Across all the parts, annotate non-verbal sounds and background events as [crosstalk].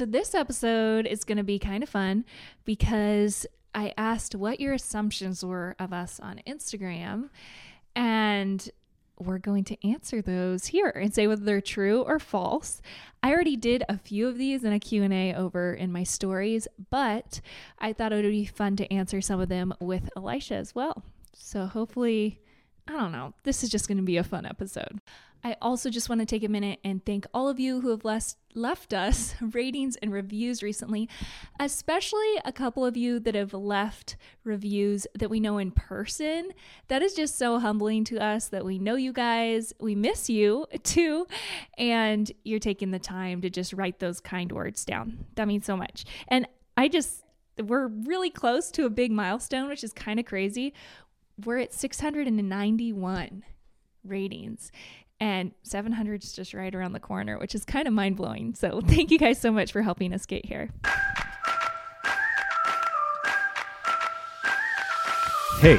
So, this episode is going to be kind of fun because I asked what your assumptions were of us on Instagram, and we're going to answer those here and say whether they're true or false. I already did a few of these in a Q&A over in my stories, but I thought it would be fun to answer some of them with Elisha as well. So hopefully, I don't know, this is just going to be a fun episode. I also just want to take a minute and thank all of you who have left, left us [laughs] ratings and reviews recently, especially a couple of you that have left reviews that we know in person. That is just so humbling to us that we know you guys. We miss you [laughs] too. And you're taking the time to just write those kind words down. That means so much. And I just, we're really close to a big milestone, which is kind of crazy. We're at 691 ratings and 700 is just right around the corner, which is kind of mind blowing. So, [laughs] thank you guys so much for helping us get here. Hey,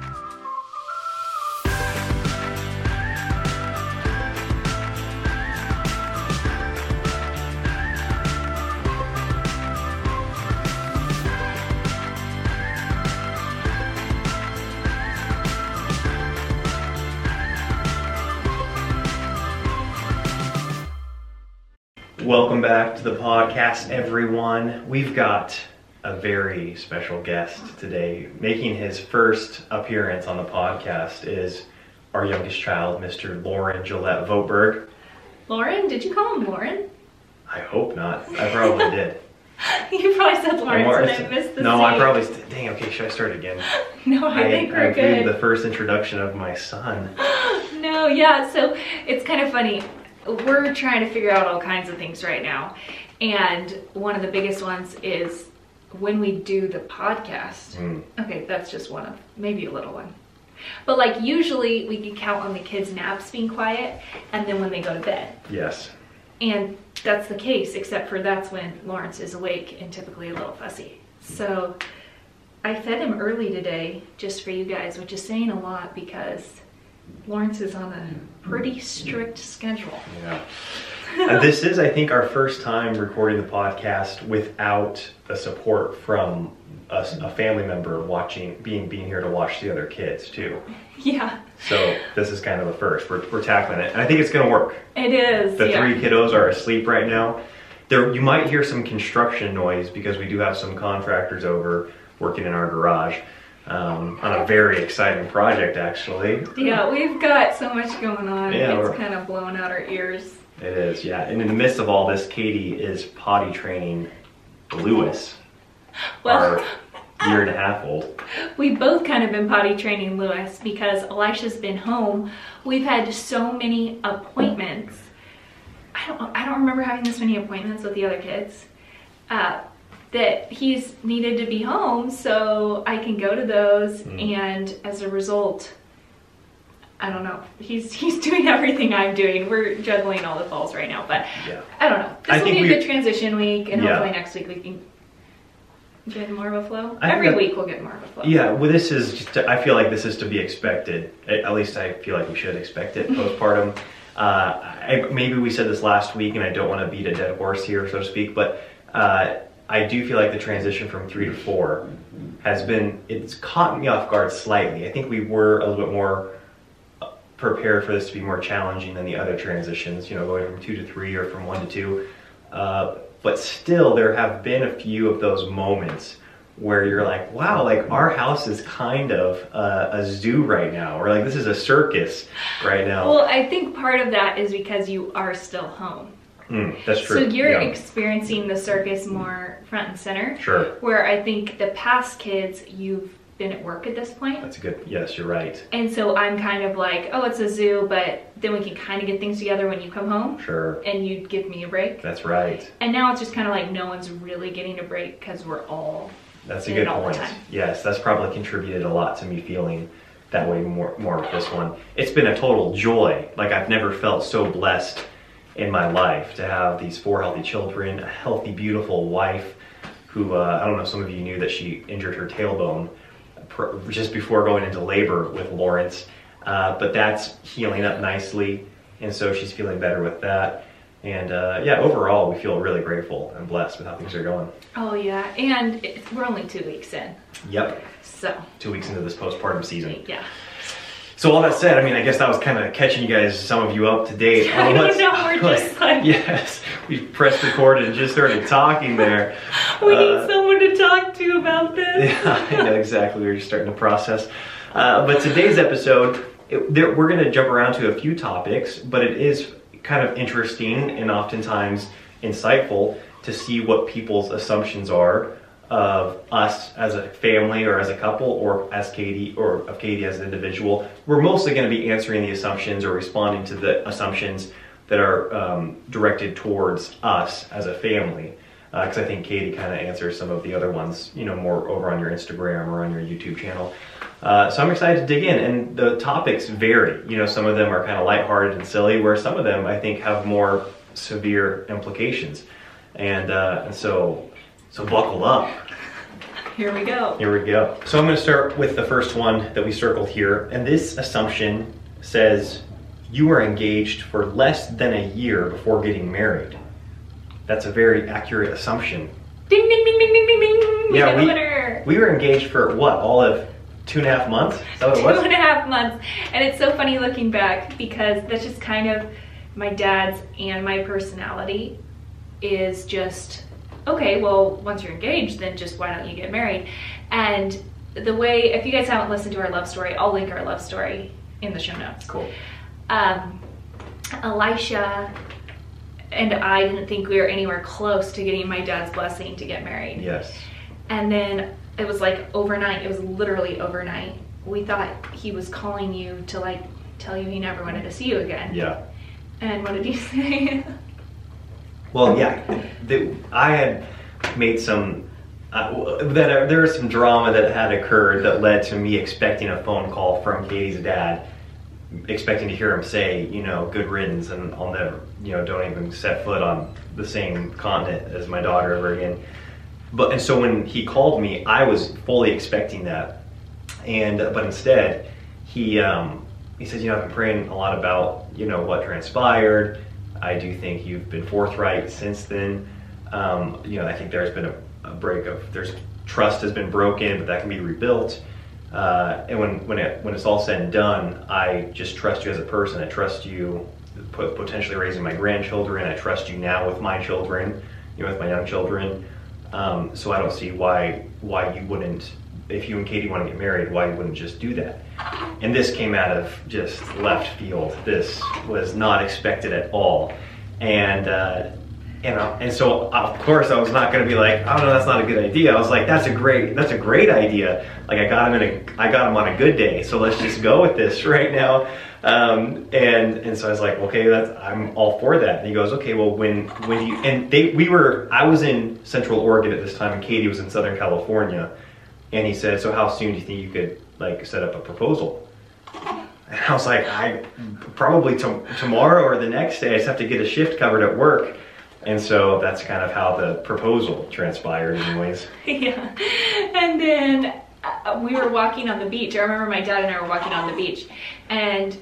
To the podcast, everyone. We've got a very special guest today. Making his first appearance on the podcast is our youngest child, Mr. Lauren Gillette Votberg. Lauren, did you call him Lauren? I hope not. I probably [laughs] did. you probably said Lauren, and I missed the No, C. I probably. St- dang. Okay, should I start again? [laughs] No, I, think we're I gave good. the first introduction of my son. [gasps] No, yeah, so it's kind of funny. We're trying to figure out all kinds of things right now. And one of the biggest ones is when we do the podcast. Mm. Okay, that's just one of maybe a little one. But like usually we can count on the kids' naps being quiet and then when they go to bed. Yes. And that's the case, except for that's when Lawrence is awake and typically a little fussy. So I fed him early today just for you guys, which is saying a lot because Lawrence is on a pretty strict schedule. Yeah. and this is, I think, our first time recording the podcast without the support from us, a family member watching, being being here to watch the other kids too. Yeah, So this is kind of a first. We're, we're tackling it, and I think it's going to work. it is. The yeah. three kiddos are asleep right now. There, you might hear some construction noise because we do have some contractors over working in our garage um, on a very exciting project, actually. Yeah, we've got so much going on. Yeah, it's kind of blowing out our ears. It is, yeah. And in the midst of all this, Katie is potty training Lewis, [gasps] Well, our [laughs] year and a half old. We've both kind of been potty training Lewis because Elisha's been home. We've had so many appointments. I don't I don't remember having this many appointments with the other kids. Uh, that he's needed to be home so I can go to those Mm. and as a result I don't know. He's [laughs] he's doing everything I'm doing. We're juggling all the balls right now, but Yeah. I don't know. This I will be a we- good transition week and Yeah. hopefully next week we can get more of a flow. I Every that- week we'll get more of a flow. Yeah, well, this is just, I feel like this is to be expected. At at least I feel like we should expect it [laughs] postpartum. Uh, I, maybe we said this last week, and I don't want to beat a dead horse here, so to speak, but uh, I do feel like the transition from three to four has been, it's caught me off guard slightly. I think we were a little bit more uh, prepared for this to be more challenging than the other transitions, you know, going from two to three or from one to two. Uh, but still, there have been a few of those moments where you're like, wow, like our house is kind of uh, a zoo right now, or like this is a circus right now. Well, I think part of that is because you are still home. Mm, that's true. So you're yeah. experiencing the circus more front and center. sure. Where I think the past kids, you've been at work at this point. That's a good. Yes, you're right. And so I'm kind of like, oh, it's a zoo, but then we can kind of get things together when you come home Sure. and you give me a break. That's right. And now it's just kind of like no one's really getting a break because we're all That's a good point. Yes, that's probably contributed a lot to me feeling that way more more with this one. It's been a total joy. Like I've never felt so blessed in my life to have these four healthy children, a healthy, beautiful wife who uh, I don't know. Some of you knew that she injured her tailbone just before going into labor with Lawrence, uh, but that's healing up nicely, and so she's feeling better with that. And uh, yeah, overall, we feel really grateful and blessed with how things are going. Oh yeah, and it, we're only two weeks in, Yep, so two weeks into this postpartum season. yeah. So all that said, I mean, I guess that was kind of catching you guys, some of you up to date. [laughs] I on don't know, we're just [laughs] like- yes, we pressed record and just started talking there. [laughs] We Uh, need someone to talk to about this. Yeah, I know exactly. We are just starting to process. Uh, but today's episode, it, there, we're going to jump around to a few topics, but it is kind of interesting and oftentimes insightful to see what people's assumptions are of us as a family or as a couple or as Katie or of Katie as an individual. We're mostly going to be answering the assumptions or responding to the assumptions that are um, directed towards us as a family because I think Katie kind of answers some of the other ones, you know, more over on your Instagram or on your YouTube channel. Uh, so I'm excited to dig in, and the topics vary. You know, some of them are kind of lighthearted and silly, where some of them I think have more severe implications. And, uh, and so, so buckle up. Here we go. Here we go. So I'm going to start with the first one that we circled here, and this assumption says you were engaged for less than a year before getting married. That's a very accurate assumption. Ding ding ding ding ding ding ding. Yeah, we- winner. We were engaged for what, all of two and a half months? Is that what it was? and a half months, and it's so funny looking back because that's just kind of my dad's and my personality is just okay. Well, once you're engaged, then just why don't you get married? And the way, if you guys haven't listened to our love story, I'll link our love story in the show notes. Cool. um, Elisha and I didn't think we were anywhere close to getting my dad's blessing to get married. Yes. And then it was like overnight, it was literally overnight. We thought he was calling you to like tell you he never wanted to see you again. Yeah. And what did you [laughs] say? Well, yeah. The, I had made some. Uh, that uh, there was some drama that had occurred that led to me expecting a phone call from Katie's dad, expecting to hear him say, you know, "Good riddance," and I'll never, you know, don't even set foot on the same continent as my daughter ever again. But and so when he called me, I was fully expecting that, and but instead, he um, he said, you know, I've been praying a lot about you know what transpired. I do think you've been forthright since then. Um, you know, I think there's been a, a break of there's trust has been broken, but that can be rebuilt. Uh, and when when it when it's all said and done, I just trust you as a person. I trust you, potentially raising my grandchildren. I trust you now with my children, you know, with my young children. Um, so I don't see why why you wouldn't, if you and Katie want to get married, why you wouldn't just do that. And this came out of just left field. This was not expected at all, and uh, you know, and so of course I was not going to be like, oh no, that's not a good idea. I was like, that's a great, that's a great idea. Like I got him in a, I got him on a good day, so let's just go with this [laughs] right now. Um, and and so I was like, okay, that's I'm all for that. And he goes, okay, well when when you and they we were I was in Central Oregon at this time, and Katie was in Southern California, and he said, so how soon do you think you could like set up a proposal? And I was like, I probably to, tomorrow or the next day. I just have to get a shift covered at work. And so that's kind of how the proposal transpired, anyways. [laughs] yeah. And then uh, we were walking on the beach. I remember my dad and I were walking on the beach, and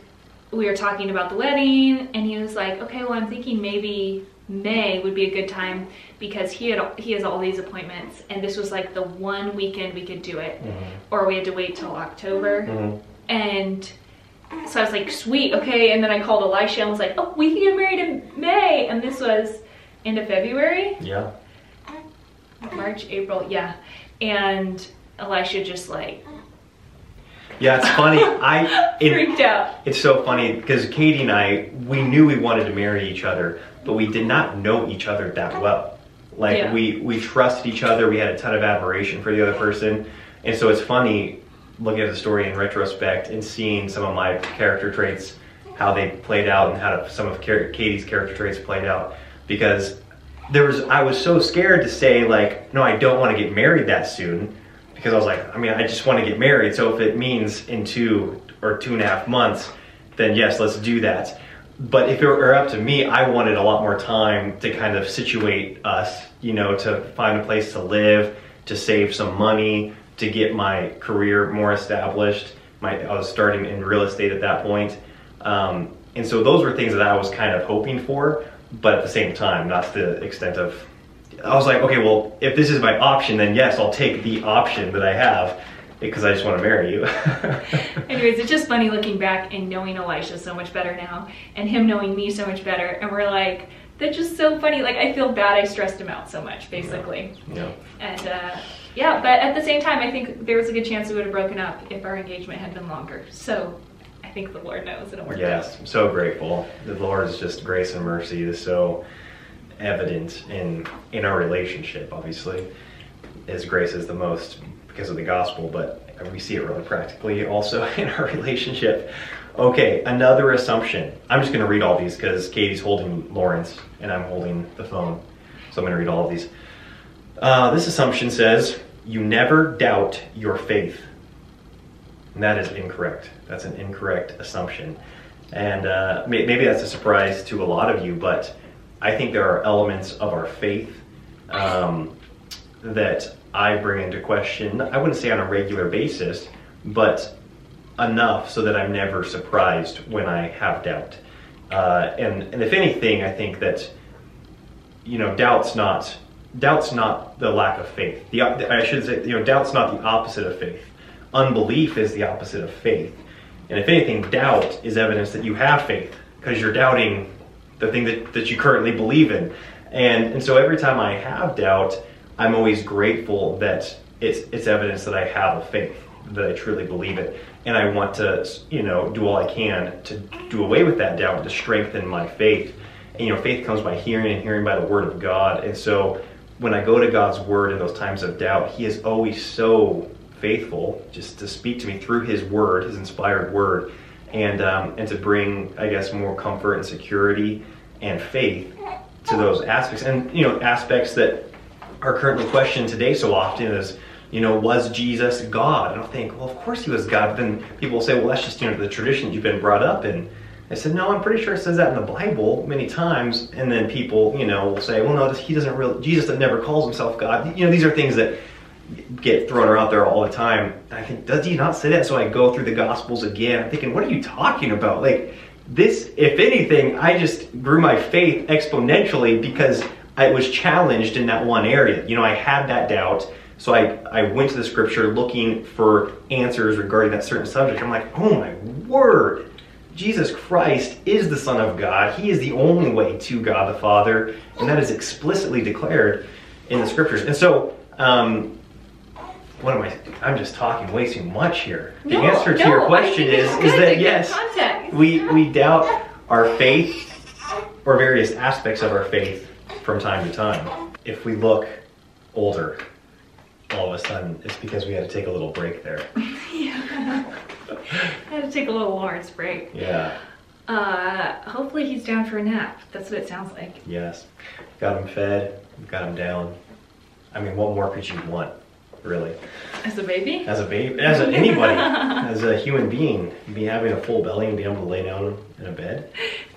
we were talking about the wedding. And he was like, "Okay, well, I'm thinking maybe May would be a good time because he had he has all these appointments, and this was like the one weekend we could do it, or we had to wait till October." Mhm. And so I was like, "Sweet, okay." And then I called Elisha and was like, "Oh, we can get married in May," and this was end of February. Yeah. March, April, yeah. And Elisha just like Yeah, it's funny. I [laughs] it, freaked out. it's so funny because Katie and I we knew we wanted to marry each other, but we did not know each other that well. Like Yeah. we we trusted each other. We had a ton of admiration for the other person, and so it's funny looking at the story in retrospect and seeing some of my character traits, how they played out, and how some of Katie's character traits played out, because there was I was so scared to say like, no, I don't want to get married that soon because I was like, I mean, I just want to get married. So if it means in two or two and a half months, then yes, let's do that. But if it were up to me, I wanted a lot more time to kind of situate us, you know, to find a place to live, to save some money, to get my career more established. My, I was starting in real estate at that point. Um, and so those were things that I was kind of hoping for, but at the same time, not to the extent of I was like, okay, well, if this is my option, then yes, I'll take the option that I have because I just want to marry you. [laughs] Anyways, it's just funny looking back and knowing Elisha so much better now and him knowing me so much better. And we're like, that's just so funny. Like, I feel bad I stressed him out so much, basically. Yeah. And uh, yeah, but at the same time, I think there was a good chance we would have broken up if our engagement had been longer. So I think the Lord knows it'll work yes, out. I'm so grateful. The Lord is just grace and mercy is so evident in in our relationship. Obviously, His grace is the most because of the gospel, but we see it really practically also [laughs] in our relationship. Okay, another assumption. I'm just going to read all these because Katie's holding Lawrence and I'm holding the phone, so I'm going to read all of these. Uh, this assumption says you never doubt your faith. And that is incorrect. That's an incorrect assumption. And uh, may- maybe that's a surprise to a lot of you, but I think there are elements of our faith um, that I bring into question. I wouldn't say on a regular basis, but enough so that I'm never surprised when I have doubt. Uh, and and if anything, I think that you know doubt's not doubt's not the lack of faith. The I should say you know doubt's not the opposite of faith. Unbelief is the opposite of faith. And if anything, doubt is evidence that you have faith because you're doubting the thing that, that you currently believe in. And, and so every time I have doubt, I'm always grateful that it's, it's evidence that I have a faith, that I truly believe it. And I want to, you know, do all I can to do away with that doubt, to strengthen my faith. And, you know, faith comes by hearing and hearing by the word of God. And so when I go to God's word in those times of doubt, He is always so faithful just to speak to me through His word, His inspired word and um, and to bring I guess more comfort and security and faith to those aspects and you know aspects that are current question today so often is you know was Jesus God? And I'll think well of course he was God. But then people will say well that's just you know the tradition you've been brought up in. I said no I'm pretty sure it says that in the Bible many times and then people you know will say well no he doesn't really Jesus never calls himself God. You know these are things that get thrown out there all the time. I think, does he not say that? So I go through the Gospels again. I'm thinking, what are you talking about? Like, this, if anything, I just grew my faith exponentially because I was challenged in that one area. You know, I had that doubt. So I, I went to the scripture looking for answers regarding that certain subject. I'm like, oh my word. Jesus Christ is the Son of God. He is the only way to God the Father, and that is explicitly declared in the scriptures. And so, um, what am I? I'm just talking way too much here. The No, answer to no, your question is is that yes, context. we we doubt our faith or various aspects of our faith from time to time. If we look older, all of a sudden it's because we had to take a little break there. [laughs] yeah. I [laughs] had to take a little Lawrence break. Yeah. Uh, hopefully he's down for a nap. That's what it sounds like. Yes. Got him fed. Got him down. I mean, what more could you want, really? As a baby? As a baby, as a, anybody, [laughs] as a human being, be having a full belly and be able to lay down in a bed.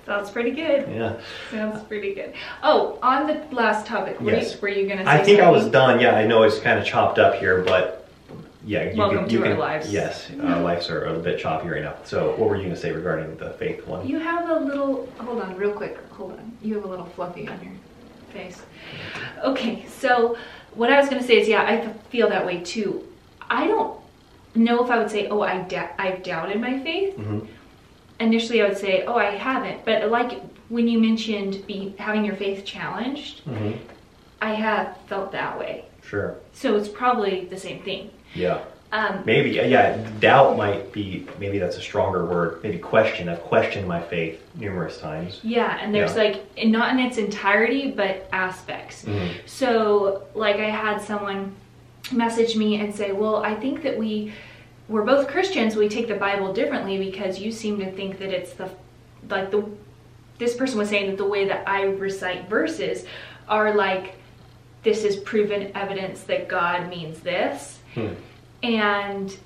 Sounds pretty good. Yeah. Sounds pretty good. Oh, on the last topic, were, Yes. you, were you gonna say I think I was done. Yeah, I know it's kind of chopped up here, but yeah, you Welcome can, to you our can, lives. Yes, our [laughs] lives are a little bit choppy right now. So, what were you going to say regarding the faith one? You have a little, hold on, real quick, hold on. You have a little fluffy on your face. Okay, so what I was gonna say is, yeah, I feel that way too. I don't know if I would say, oh, I I've doubted my faith. hmm Initially, I would say, oh, I haven't. But like when you mentioned be having your faith challenged, hmm I have felt that way. Sure. So it's probably the same thing. Yeah. Um, Maybe. Yeah. Doubt might be. Maybe that's a stronger word. Maybe question. I've questioned my faith numerous times. yeah, and there's Yeah. like and not in its entirety, but aspects. Mhm. So, like, I had someone message me and say, Well, I think that we, we're both Christians, we take the Bible differently because you seem to think that it's the, like, the, this person was saying that the way that I recite verses are like, this is proven evidence that God means this. Hmm. And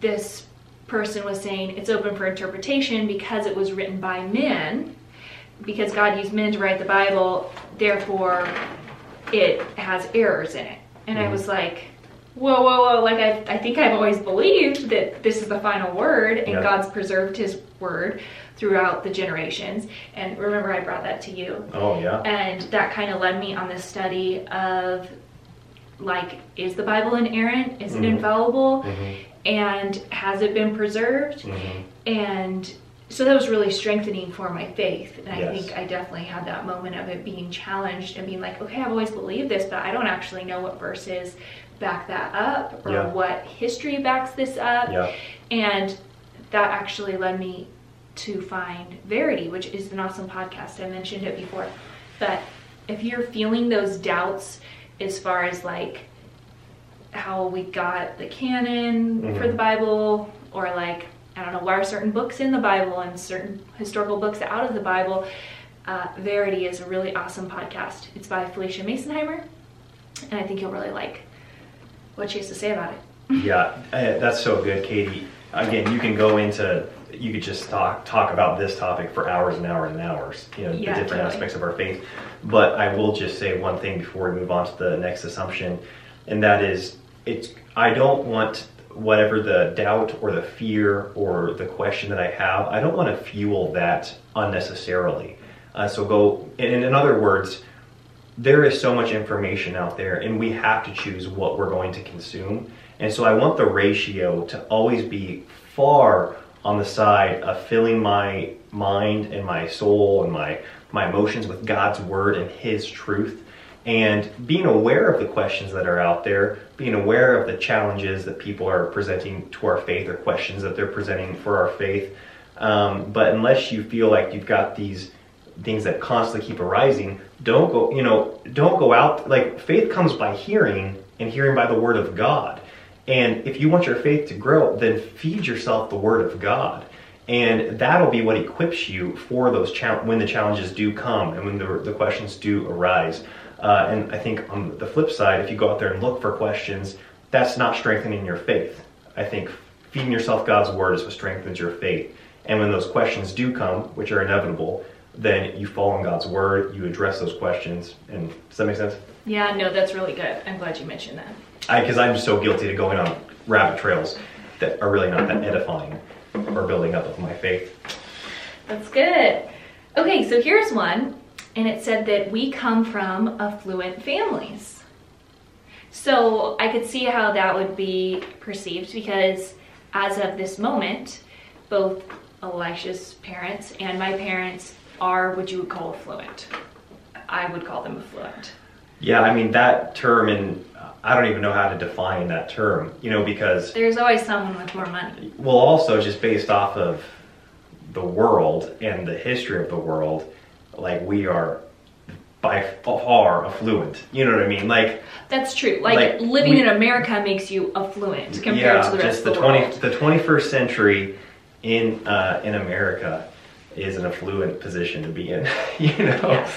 this person was saying it's open for interpretation because it was written by men, because God used men to write the Bible, therefore it has errors in it. And I Mhm. was like, whoa, whoa, whoa. Like, I, I think I've always believed that this is the final word and Yeah. God's preserved his word throughout the generations. And remember, I brought that to you. Oh yeah. And that kind of led me on this study of like, is the Bible inerrant? Is it Mhm. infallible? Mhm. And has it been preserved? Mhm. And so that was really strengthening for my faith. And I Yes. think I definitely had that moment of it being challenged and being like, okay, I've always believed this, but I don't actually know what verses back that up or Yeah. what history backs this up. Yeah. And that actually led me to find Verity, which is an awesome podcast. I mentioned it before. But if you're feeling those doubts as far as like how we got the canon for Mhm. the Bible, or like, I don't know, why are certain books in the Bible and certain historical books out of the Bible, uh, Verity is a really awesome podcast. It's by Phylicia Masonheimer, and I think you'll really like what she has to say about it. Yeah, uh, that's so good, Katie. Again, you can go into you could just talk talk about this topic for hours and hours and hours. You know, Yeah, the different totally. aspects of our faith. But I will just say one thing before we move on to the next assumption, and that is, it's I don't want whatever the doubt or the fear or the question that I have. I don't want to fuel that unnecessarily. Uh, so go. And in other words, there is so much information out there and we have to choose what we're going to consume. And so I want the ratio to always be far on the side of filling my mind and my soul and my my emotions with God's word and his truth and being aware of the questions that are out there, being aware of the challenges that people are presenting to our faith or questions that they're presenting for our faith. Um, but unless you feel like you've got these things that constantly keep arising, don't go, you know, don't go out. Like faith comes by hearing and hearing by the word of God. And if you want your faith to grow, then feed yourself the word of God. And that'll be what equips you for those chal- when the challenges do come and when the, the questions do arise. Uh, and I think on the flip side, if you go out there and look for questions, that's not strengthening your faith. I think feeding yourself God's word is what strengthens your faith. And when those questions do come, which are inevitable, then you fall on God's word, you address those questions. And does that make sense? Yeah, no, that's really good. I'm glad you mentioned that. Because I'm so guilty to going on rabbit trails that are really not that edifying or building up of my faith. That's good. Okay, so here's one, and it said that we come from affluent families. So I could see how that would be perceived because as of this moment, both Elisha's parents and my parents are what you would call affluent. I would call them affluent. Yeah, I mean, that term, and I don't even know how to define that term, you know, because, There's always someone with more money. well, also just based off of the world and the history of the world, like we are by far affluent. You know what I mean? Like, That's true. Like, Like, living we- in America makes you affluent compared yeah, to the rest just of the the, twenty world. the twenty first century in uh, in America is an affluent position to be in. [laughs] you know, Yes.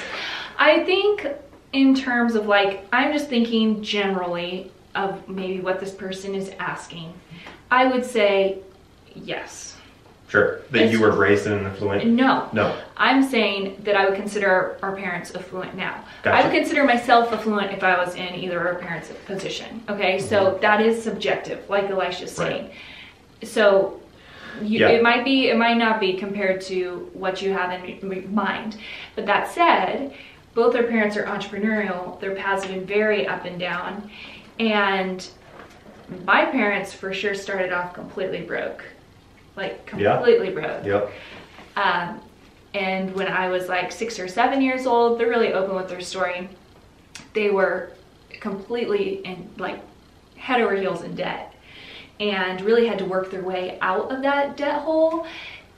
I think in terms of like, I'm just thinking generally of maybe what this person is asking. I would say yes. sure that you were raised in an affluent. No. No, I'm saying that I would consider our parents affluent now. I would consider myself affluent if I was in either of our parents' position. Okay, so that is subjective, like Elisha's Mm-hmm. Right. saying. So you, Yeah. it might be, it might not be compared to what you have in mind. But that said, both our parents are entrepreneurial. Their paths have been very up and down, and my parents for sure started off completely broke, like Yeah. completely broke. yep, Um, and when I was like six or seven years old, they're really open with their story. They were completely in like head over heels in debt and really had to work their way out of that debt hole.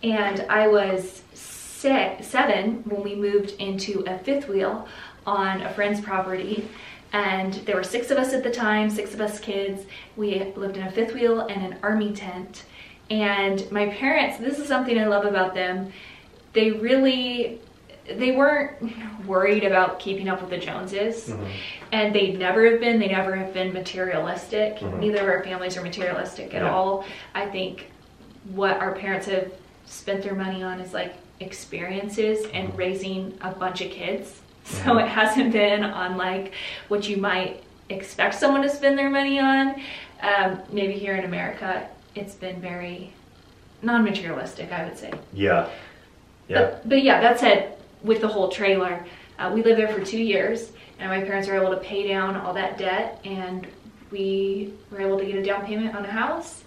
And I was se- seven when we moved into a fifth wheel on a friend's property. And there were six of us at the time, six of us kids. We lived in a fifth wheel and an army tent. And my parents, this is something I love about them, they really they weren't [laughs] worried about keeping up with the Joneses, Mhm. and they never have been. They never have been materialistic. Mhm. Neither of our families are materialistic at Yeah. all. I think what our parents have spent their money on is like experiences and Mhm. raising a bunch of kids. [laughs] So Mhm. it hasn't been on like what you might expect someone to spend their money on. Um, maybe here in America, it's been very non-materialistic, I would say. Yeah. Yeah. But, but yeah, that said, with the whole trailer, uh, we lived there for two years, and my parents were able to pay down all that debt, and we were able to get a down payment on a house.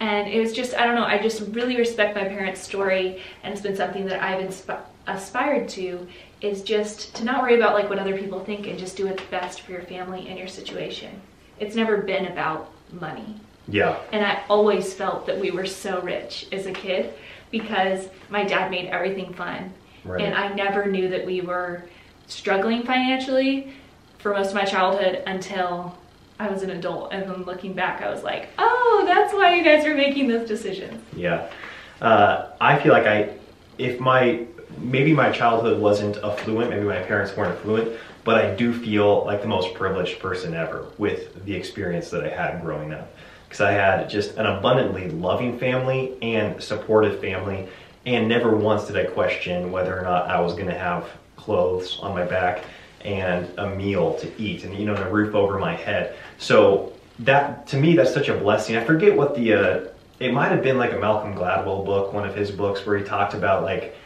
And it was just, I don't know, I just really respect my parents' story, and it's been something that I've insp- aspired to, is just to not worry about like what other people think and just do what's best for your family and your situation. It's never been about money. Yeah. And I always felt that we were so rich as a kid because my dad made everything fun. Right. And I never knew that we were struggling financially for most of my childhood until I was an adult. And then looking back, I was like, oh, that's why you guys were making those decisions. Yeah. Uh, I feel like I, if my, maybe my childhood wasn't affluent, maybe my parents weren't affluent, but I do feel like the most privileged person ever with the experience that I had growing up. Because I had just an abundantly loving family and supportive family, and never once did I question whether or not I was going to have clothes on my back and a meal to eat and you know and a roof over my head. So that to me that's such a blessing. I forget what the uh, it might have been like a malcolm gladwell book one of his books where he talked about like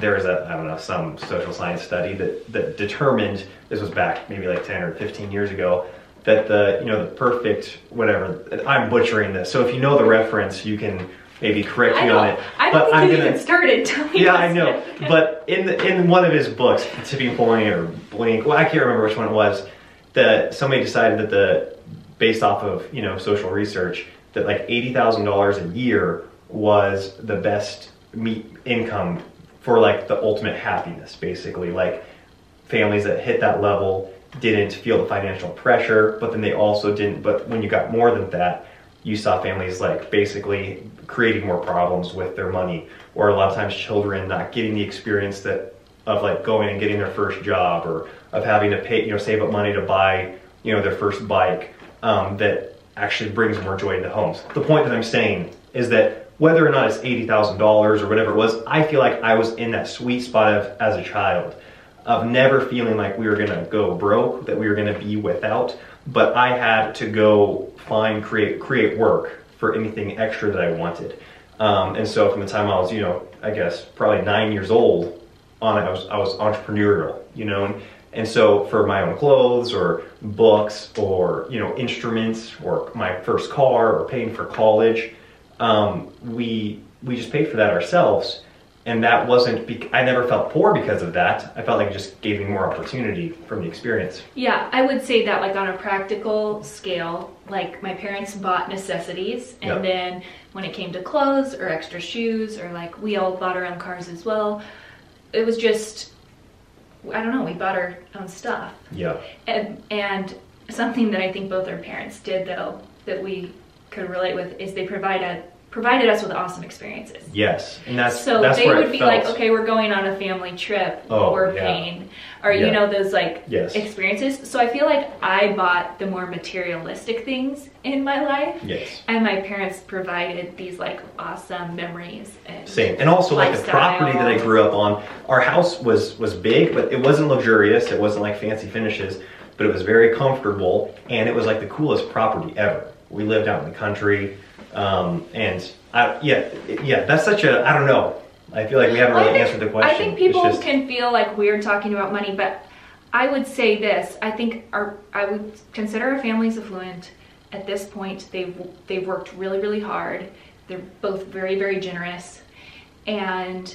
there was a i don't know some social science study that that determined this was back maybe like 10 or 15 years ago that the you know the perfect whatever i'm butchering this. So if you know the reference you can maybe correct me on it I but don't think i'm you gonna even started telling yeah, I know. [laughs] But in the, in one of his books, Tipping Point or Blink, well, I can't remember which one it was. That somebody decided that the based off of you know social research that like eighty thousand dollars a year was the best meet income for like the ultimate happiness, basically. Like families that hit that level didn't feel the financial pressure, but then they also didn't. But when you got more than that, you saw families like basically creating more problems with their money, or a lot of times children not getting the experience that of like going and getting their first job, or of having to pay, you know, save up money to buy, you know, their first bike. Um, that actually brings more joy into homes. The point that I'm saying is that whether or not it's eighty thousand dollars or whatever it was, I feel like I was in that sweet spot of as a child of never feeling like we were gonna go broke, that we were gonna be without, but I had to go find create create work for anything extra that I wanted. Um, and so from the time I was, you know, I guess probably nine years old on, I was I was entrepreneurial, you know, and, and so for my own clothes or books or you know instruments or my first car or paying for college, um, we we just paid for that ourselves. And that wasn't bec- i never felt poor because of that. I felt like it just gave me more opportunity from the experience. Yeah, I would say that like on a practical scale, like my parents bought necessities and Yeah. then when it came to clothes or extra shoes or like we all bought our own cars as well, it was just I don't know, we bought our own stuff. yeah And, and something that I think both our parents did though that we could relate with is they provided provided us with awesome experiences. yes and that's So that's they would be felt. like, okay, we're going on a family trip. Oh, we're yeah. paying, or Yeah. you know, those like Yes. experiences. So I feel like I bought the more materialistic things in my life, yes and my parents provided these like awesome memories. And same and also like the property that i grew up on our house was was big but it wasn't luxurious it wasn't like fancy finishes but it was very comfortable and it was like the coolest property ever we lived out in the country um, and I, yeah yeah that's such a i don't know i feel like we haven't really think, answered the question I think people just- can feel like weird talking about money, but I would say this. I think our I would consider our families affluent. At this point, they've they've worked really really hard. They're both very very generous, and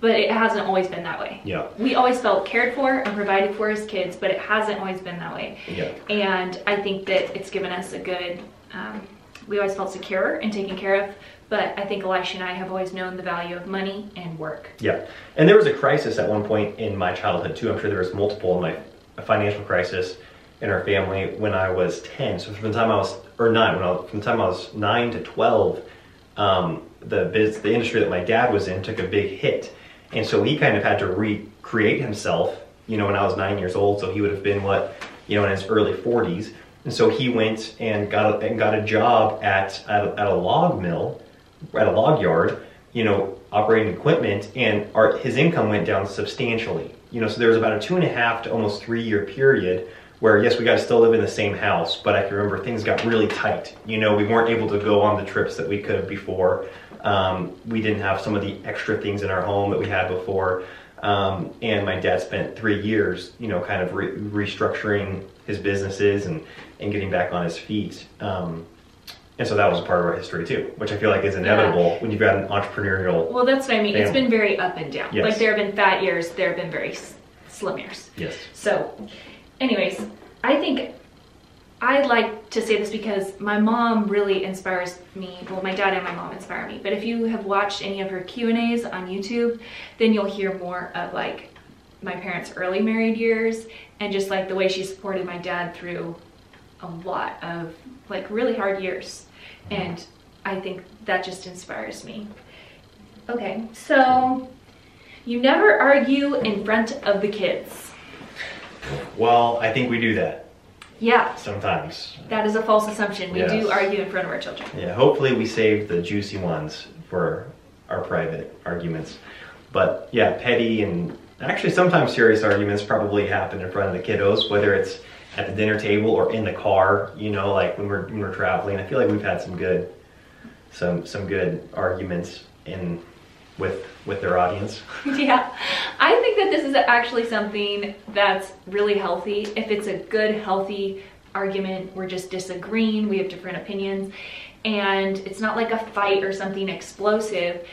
but it hasn't always been that way. yeah We always felt cared for and provided for as kids, but it hasn't always been that way. yeah And I think that it's given us a good, um, we always felt secure and taken care of. But I think Elisha and I have always known the value of money and work. Yeah, and there was a crisis at one point in my childhood too. I'm sure there was multiple in my financial crisis in our family when I was 10. So from the time I was or nine, when I from the time I was nine to 12, um, the biz, the industry that my dad was in took a big hit, and so he kind of had to recreate himself. You know, when I was nine years old, so he would have been what you know in his early 40s, and so he went and got a, and got a job at at a, at a log mill, at a log yard. You know, operating equipment, and our, his income went down substantially. You know, so there was about a two and a half to almost three year period where yes, we got to still live in the same house, but I can remember things got really tight. You know, we weren't able to go on the trips that we could have before. Um, we didn't have some of the extra things in our home that we had before. Um, and my dad spent three years, you know, kind of re- restructuring his businesses and, and getting back on his feet. Um, and so that was a part of our history too, which I feel like is inevitable yeah. when you've got an entrepreneurial. Well, that's what I mean. Family. It's been very up and down. Yes. Like there have been fat years, there have been very slim years. Yes. So anyways, I think I like to say this because my mom really inspires me. Well, my dad and my mom inspire me. But if you have watched any of her Q and A's on YouTube, then you'll hear more of like my parents' early married years and just like the way she supported my dad through a lot of like really hard years. And I think that just inspires me. Okay, so you never argue in front of the kids. Well, I think we do that. Yeah. Sometimes. That is a false assumption. We yes. do argue in front of our children. Yeah, hopefully we save the juicy ones for our private arguments. But yeah, petty and actually sometimes serious arguments probably happen in front of the kiddos, whether it's at the dinner table or in the car, you know, like when we're when we're traveling. I feel like we've had some good some some good arguments in with with their audience. [laughs] yeah. I think that this is actually something that's really healthy. If it's a good, healthy argument, we're just disagreeing, we have different opinions, and it's not like a fight or something explosive.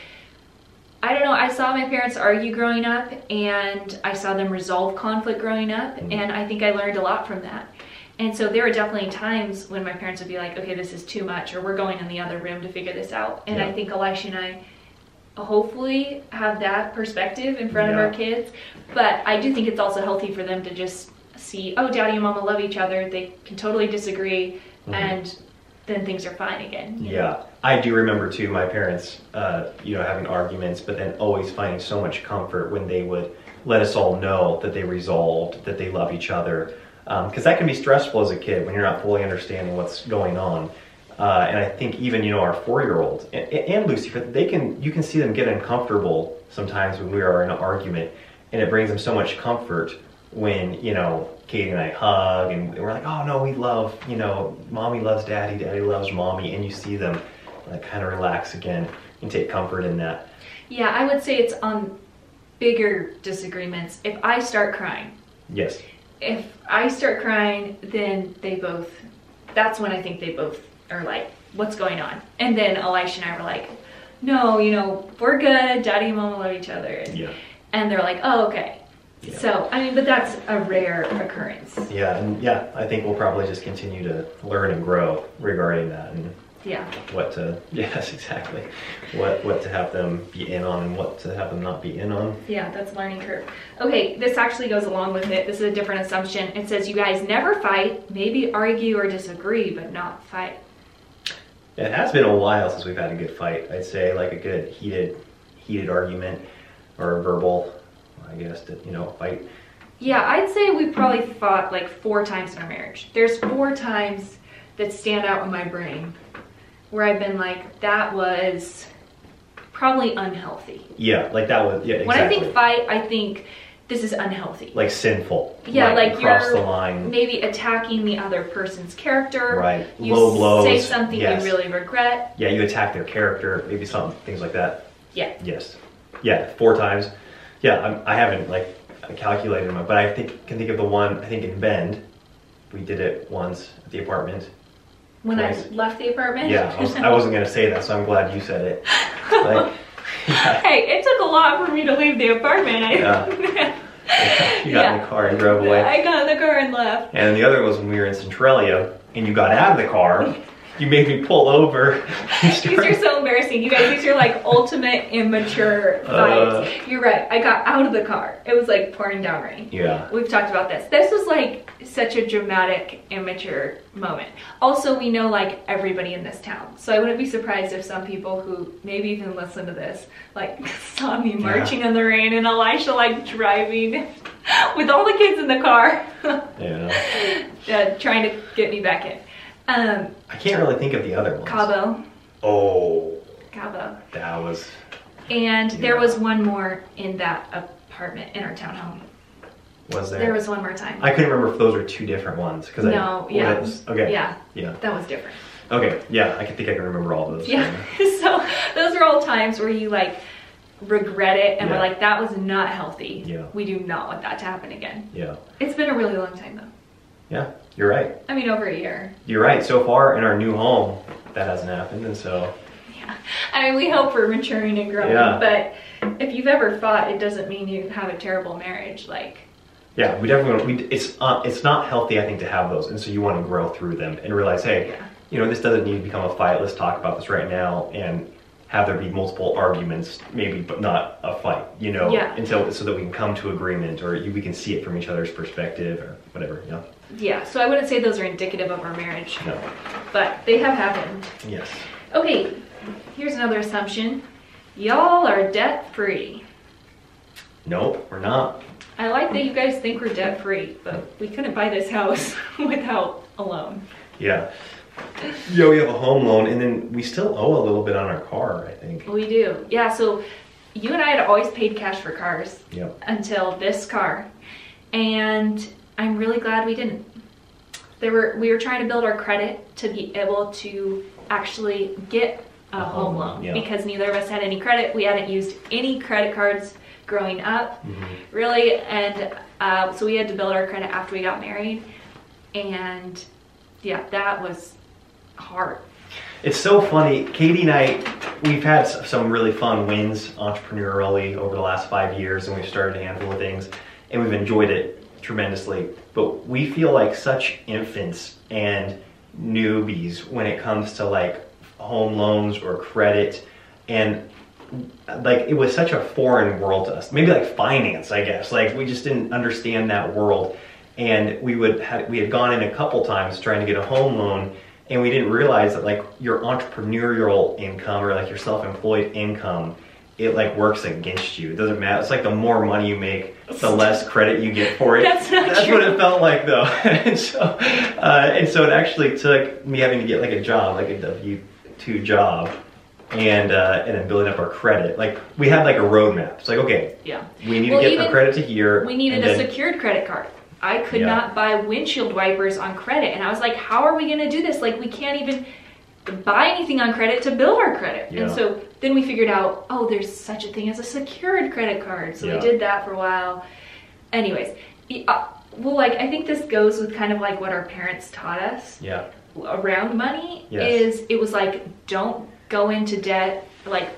I don't know, I saw my parents argue growing up and I saw them resolve conflict growing up, mm-hmm. and I think I learned a lot from that. And so there were definitely times when my parents would be like, okay, this is too much, or we're going in the other room to figure this out. And yeah. I think Elisha and I hopefully have that perspective in front yeah. of our kids. But I do think it's also healthy for them to just see, oh, daddy and mama love each other. They can totally disagree, mm-hmm. and then things are fine again. Yeah, know? I do remember too my parents, uh, you know, having arguments, but then always finding so much comfort when they would let us all know that they resolved, that they love each other. Because um, that can be stressful as a kid when you're not fully understanding what's going on. Uh, and I think even you know our four-year-old and, and Lucy, they can you can see them get uncomfortable sometimes when we are in an argument, and it brings them so much comfort when you know Katie and I hug and we're like, oh no, we love you know, mommy loves daddy, daddy loves mommy, and you see them like kind of relax again and take comfort in that. Yeah, I would say it's on bigger disagreements. If I start crying, yes. If I start crying, then they both. That's when I think they both are like, what's going on? And then Elisha and I were like, no, you know, we're good. Daddy and mama love each other. And, yeah. and they're like, oh, okay. Yeah. So, I mean, but that's a rare occurrence. Yeah, and yeah, I think we'll probably just continue to learn and grow regarding that and yeah. What to [laughs] yes, exactly. What what to have them be in on and what to have them not be in on. Yeah, that's learning curve. Okay, this actually goes along with it. This is a different assumption. It says you guys never fight, maybe argue or disagree, but not fight. It has been a while since we've had a good fight. I'd say like a good heated, heated argument or a verbal, I guess, to, you know, fight. Yeah, I'd say we probably fought like four times in our marriage. There's four times that stand out in my brain where I've been like, that was probably unhealthy. Yeah, like that was, yeah, exactly. When I think fight, I think this is unhealthy. Like sinful. Yeah, like, like you're the line. maybe attacking the other person's character. Right. You Low blows. say something yes. you really regret. Yeah, you attack their character, maybe some things like that. Yeah. Yes. Yeah, four times. Yeah, I'm, I have not like calculated them, but I think can think of the one. I think in Bend, we did it once at the apartment. When twice. I left the apartment. Yeah, I, was, wasn't gonna say that, so I'm glad you said it. Like, yeah. [laughs] Hey, it took a lot for me to leave the apartment. I, yeah. [laughs] you got yeah. in the car and drove away. I got in the car and left. And the other was when we were in Centralia and you got out of the car. You made me pull over. [laughs] These are so embarrassing. You guys, these are like ultimate immature vibes. Uh. You're right. I got out of the car. It was like pouring down rain. yeah. We've talked about this. This was like such a dramatic, immature moment. Also, we know like everybody in this town. So I wouldn't be surprised if some people who maybe even listen to this like [laughs] saw me marching in the rain and Elisha like driving [laughs] with all the kids in the car Yeah. uh, trying to get me back in. Um, I can't really think of the other ones. Cabo. Oh, Cabo. that was. And there was one more in that apartment in our townhome. Was there? There was one more time. I couldn't remember if those were two different ones because I No, I. yeah. was- okay. Yeah, Yeah. that was different. Okay. Yeah. I can think I can remember all those. Yeah. [laughs] so those are all times where you like regret it and we're like, that was not healthy. Yeah. We do not want that to happen again. Yeah. It's been a really long time though. Yeah. You're right. I mean, over a year. You're right. So far in our new home, that hasn't happened, and so Yeah. I mean, we hope we're maturing and growing, Yeah. but if you've ever fought, it doesn't mean you have a terrible marriage. Like, yeah, we definitely. We, it's uh, it's not healthy, I think, to have those, and so you want to grow through them and realize, hey, yeah. you know, this doesn't need to become a fight. Let's talk about this right now and have there be multiple arguments, maybe, but not a fight. You know, Yeah. until so that we can come to agreement or you, we can see it from each other's perspective or whatever. Yeah. Yeah. So I wouldn't say those are indicative of our marriage, No. but they have happened. Yes. Okay, here's another assumption. Y'all are debt free. Nope. We're not. I like that you guys think we're debt free, but we couldn't buy this house [laughs] without a loan. Yeah. Yeah, we have a home loan, and then we still owe a little bit on our car. I think. We do. Yeah, so you and I had always paid cash for cars Yep. until this car. And I'm really glad we didn't. There were we were trying to build our credit to be able to actually get a, home loan yeah. because neither of us had any credit. We hadn't used any credit cards growing up. Mhm. really and uh, so we had to build our credit after we got married and yeah that was hard It's so funny. Katie and I, we've had some really fun wins entrepreneurially over the last five years, and we've started a handful of things, and we've enjoyed it tremendously. But we feel like such infants and newbies when it comes to like home loans or credit, and like it was such a foreign world to us. Maybe like finance, I guess. Like we just didn't understand that world, and we would had we had gone in a couple times trying to get a home loan and we didn't realize that like your entrepreneurial income or like your self-employed income it like works against you. It doesn't matter. It's like the more money you make the less credit you get for it. [laughs] That's not that's true. what it felt like though. [laughs] And so uh, and so it actually took me having to get like a job like a w2 job and uh, and then building up our credit. Like we had like a roadmap. It's like okay yeah. we need Well, to get our credit to here we needed a then- secured credit card. I could Yeah. not buy windshield wipers on credit. And i was like how are we going to do this? Like we can't even buy anything on credit to build our credit. And so then we figured out oh there's such a thing as a secured credit card. So Yeah. we did that for a while. Anyways uh, well like i think this goes with kind of like what our parents taught us yeah. around money Yes. is it was like don't go into debt like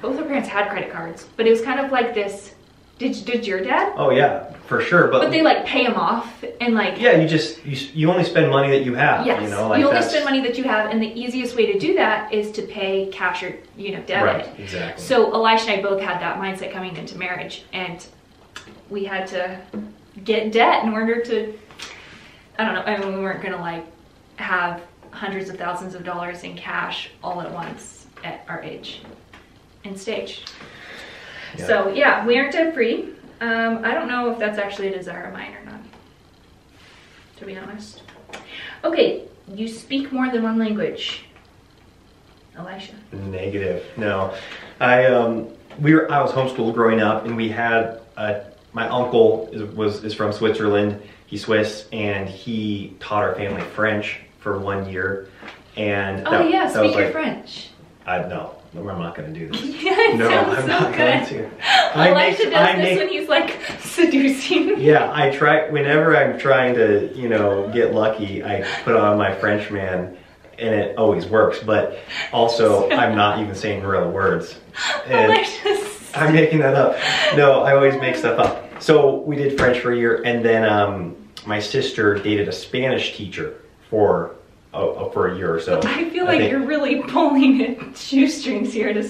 both our parents had credit cards but it was kind of like this did, did your dad oh yeah for sure but but they like pay them off and like Yeah, you just you, you only spend money that you have. yes you know, like you only that's spend money that you have and the easiest way to do that is to pay cash or you know debit right. Exactly. so Elisha and I both had that mindset coming into marriage, and we had to get debt in order to. I don't know. I mean, we weren't gonna like have hundreds of thousands of dollars in cash all at once at our age and stage. Yeah. So yeah, we aren't debt free. Um, I don't know if that's actually a desire of mine or not. To be honest. Okay, you speak more than one language. Elisha. Negative. No, I um we were I was homeschooled growing up, and we had uh my uncle is, was is from Switzerland. He's Swiss, and he taught our family French for one year. And Oh that- yeah, that speak your like, French. I no, no, I'm not going to do [laughs] this. Yeah, No, I'm so not good. going to. [laughs] I Elisha make- does I this make- when he's like [laughs] seducing. Yeah, I try whenever I'm trying to, you know, get lucky. I put on my Frenchman, and it always works. But also, I'm not even saying real words, and Elisha's I'm making that up. No, I always make stuff up. So we did French for a year, and then um, my sister dated a Spanish teacher for uh, for a year or so. I feel like think- you're really [laughs] pulling at shoestrings here to.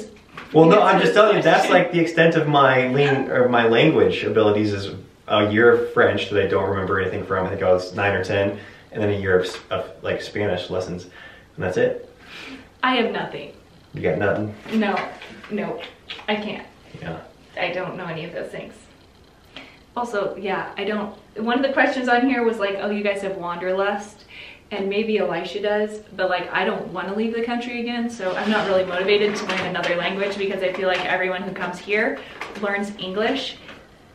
Well, no, I'm just telling you that's like the extent of my lean or my language abilities is a year of French that I don't remember anything from. I think I was nine or ten, and then a year of, of like Spanish lessons, and that's it. I have nothing. You got nothing. No, no, I can't. Yeah. I don't know any of those things. Also, yeah, I don't. One of the questions on here was like, oh, you guys have wanderlust, and maybe Elisha does, but like, I don't want to leave the country again, so I'm not really motivated to learn another language because I feel like everyone who comes here learns English.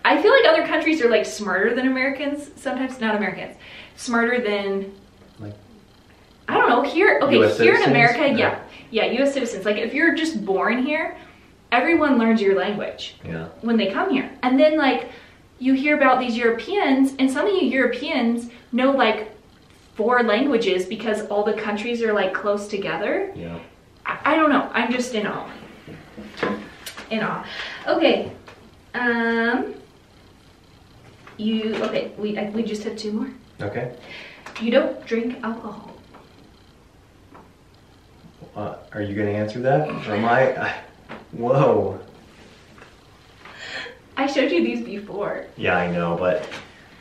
I feel like other countries are like smarter than Americans. Sometimes not Americans, smarter than. Like- I don't know. Here, okay, US here in? America, Yeah. yeah, yeah, U.S. citizens. Like, if you're just born here, everyone learns your language Yeah. when they come here. And then like you hear about these Europeans and some of you Europeans know like four languages because all the countries are like close together. Yeah. I, I don't know. I'm just in awe. In awe. Okay. Um you okay, we I, we just had two more. Okay. You don't drink alcohol. Uh, are you going to answer that? Or am I? I? Whoa. I showed you these before. Yeah, I know, but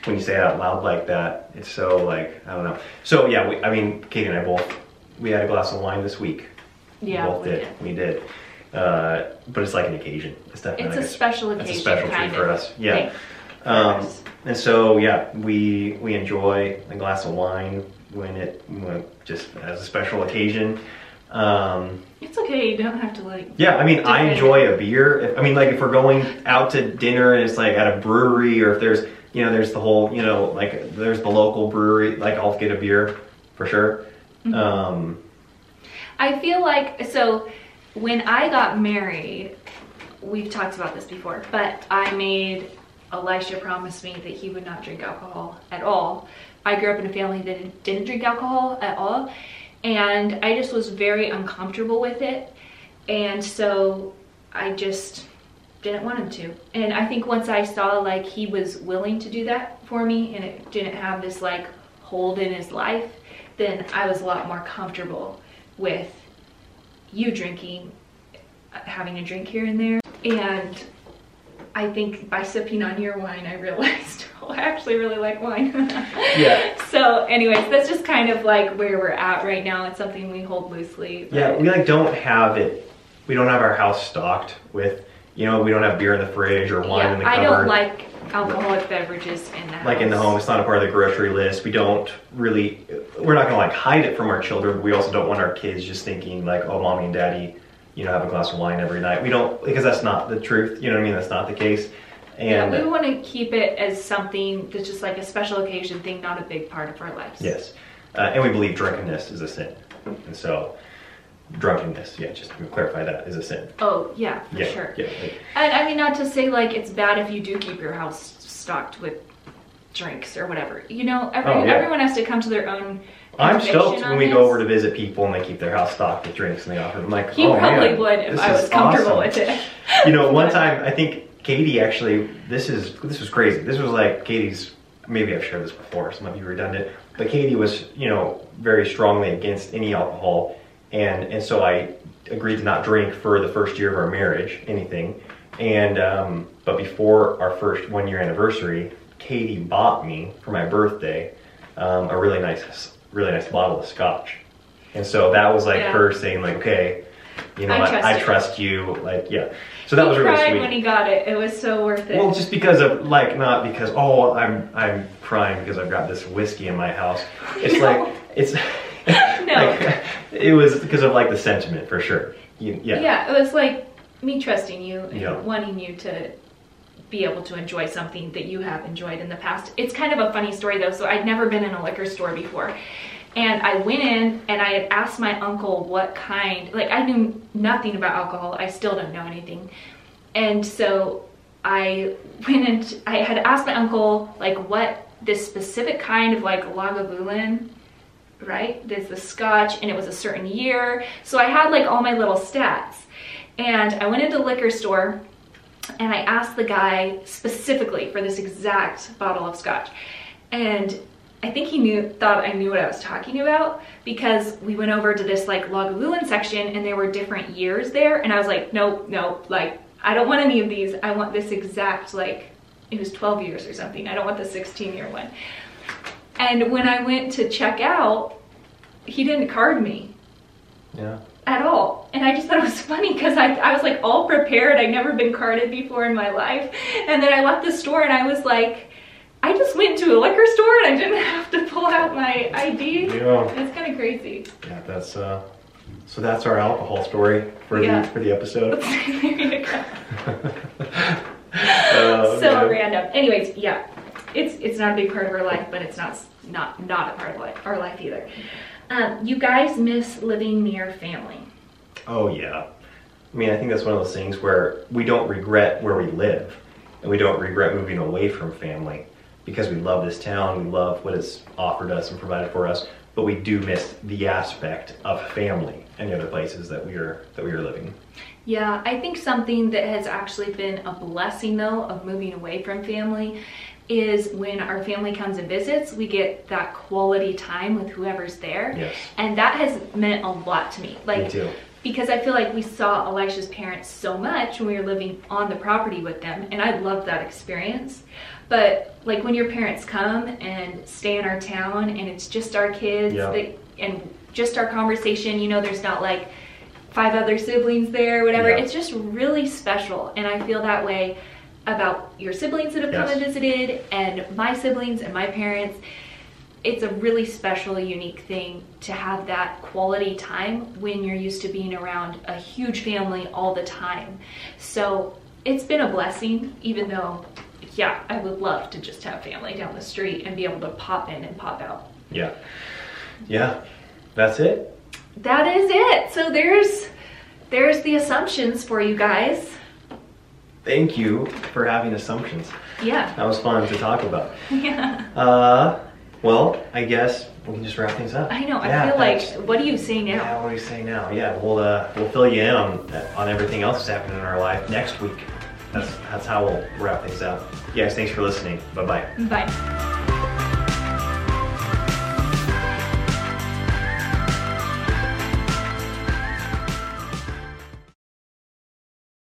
when you say it out loud like that, it's so like I don't know. So yeah, we, I mean, Katie and I both we had a glass of wine this week. Yeah, we both we did. did. We did. Uh, but it's like an occasion. It's definitely It's a special occasion. It's a special treat for us. Yeah. Um, and so yeah, we we enjoy a glass of wine when it when just as a special occasion. Um, It's okay, you don't have to like yeah, I mean, I enjoy a beer. If, I mean, like if we're going out to dinner and it's like at a brewery, or if there's, you know, there's the whole, you know, like there's the local brewery, like I'll get a beer for sure. Mm-hmm. Um, I feel like so when I got married, we've talked about this before, but I made Elisha promise me that he would not drink alcohol at all. I grew up in a family that didn't drink alcohol at all, and I just was very uncomfortable with it. And so I just didn't want him to. And I think once I saw like he was willing to do that for me and it didn't have this like hold in his life, then I was a lot more comfortable with you drinking, having a drink here and there. And I think by sipping on your wine, I realized, [laughs] oh, I actually really like wine. Yeah. [laughs] So, anyways, that's just kind of like where we're at right now. It's something we hold loosely. yeah, we like don't have it. We don't have our house stocked with, you know, we don't have beer in the fridge or wine yeah, in the car. I don't like alcoholic beverages in the house. like in the home it's not a part of the grocery list we don't really we're not going to like hide it from our children we also don't want our kids just thinking like oh mommy and daddy you know have a glass of wine every night we don't because that's not the truth you know what i mean that's not the case and yeah, we want to keep it as something that's just like a special occasion thing, not a big part of our lives. yes uh, and we believe drunkenness is a sin and so drunkenness yeah just to clarify that is a sin Oh, yeah, for yeah sure. yeah like- And I mean, not to say like it's bad if you do keep your house stocked with drinks or whatever. You know, every, Oh, yeah. everyone has to come to their own. I'm stoked when we this. go over to visit people and they keep their house stocked with drinks and they offer. I'm like, He oh probably man, would if I was comfortable awesome. with it. [laughs] you know, one time I think Katie actually. This is this was crazy. This was like Katie's. Maybe I've shared this before, so it might be redundant. But Katie was, you know, very strongly against any alcohol, and and so I agreed to not drink for the first year of our marriage, anything. And um, but before our first one year anniversary, Katie bought me for my birthday um, a really nice, really nice bottle of scotch. And so that was like Yeah. her saying like, okay, you know, I I, trust I you. trust you. Like, yeah. So that he was really cried sweet. when he got it. It was so worth it. Well, just because of like not because oh I'm I'm crying because I've got this whiskey in my house. It's [laughs] No. like it's [laughs] No. [laughs] like, it was because of like the sentiment for sure. You, yeah. yeah. it was like me trusting you and Yeah. wanting you to be able to enjoy something that you have enjoyed in the past. It's kind of a funny story though. So I'd never been in a liquor store before. And I went in and I had asked my uncle what kind, like I knew nothing about alcohol. I still don't know anything. And so I went and I had asked my uncle like what this specific kind of like Lagavulin, right? There's the scotch and it was a certain year. So I had like all my little stats. And I went into the liquor store and I asked the guy specifically for this exact bottle of scotch. And I think he knew thought I knew what I was talking about because we went over to this like Lagavulin section and there were different years there and I was like, nope, nope, like I don't want any of these. I want this exact like it was 12 years or something. I don't want the 16 year one. And when I went to check out, he didn't card me Yeah. at all. And I just thought it was funny because I, I was like all prepared. I'd never been carded before in my life. And then I left the store and I was like, I just went to a liquor store and I didn't [laughs] have to pull out my ID. Yeah. It's kind of crazy. Yeah, that's uh so that's our alcohol story for Yeah. the for the episode. [laughs] there you go. Oh, [laughs] so random. Anyways, yeah, it's it's not a big part of our life, but it's not not not a part of life, our life either. Um, you guys miss living near family. Oh yeah. I mean, I think that's one of those things where we don't regret where we live, and we don't regret moving away from family because we love this town, we love what it's offered us and provided for us. But we do miss the aspect of family and the other places that we are that we are living. Yeah, I think something that has actually been a blessing though of moving away from family is when our family comes and visits, we get that quality time with whoever's there. Yes. And that has meant a lot to me. Like Me too. because I feel like we saw Elisha's parents so much when we were living on the property with them, and I loved that experience. But like when your parents come and stay in our town, and it's just our kids Yeah. that, and just our conversation, you know, there's not like five other siblings there, whatever. Yeah. It's just really special, and I feel that way about your siblings that have come and visited, and my siblings and my parents it's a really special, unique thing to have that quality time when you're used to being around a huge family all the time. So it's been a blessing, even though, yeah, I would love to just have family down the street and be able to pop in and pop out. Yeah. Yeah. That's it. That is it. So there's there's the assumptions for you guys. Thank you for having assumptions. Yeah. That was fun to talk about. [laughs] Yeah. Uh, well, I guess we can just wrap things up. I know. I Yeah, feel like what do you say now? Yeah, what do you say now? Yeah, we'll uh, we'll fill you in on on everything else that's happening in our life next week. That's that's how we'll wrap things up. You guys, thanks for listening. Bye bye. Bye.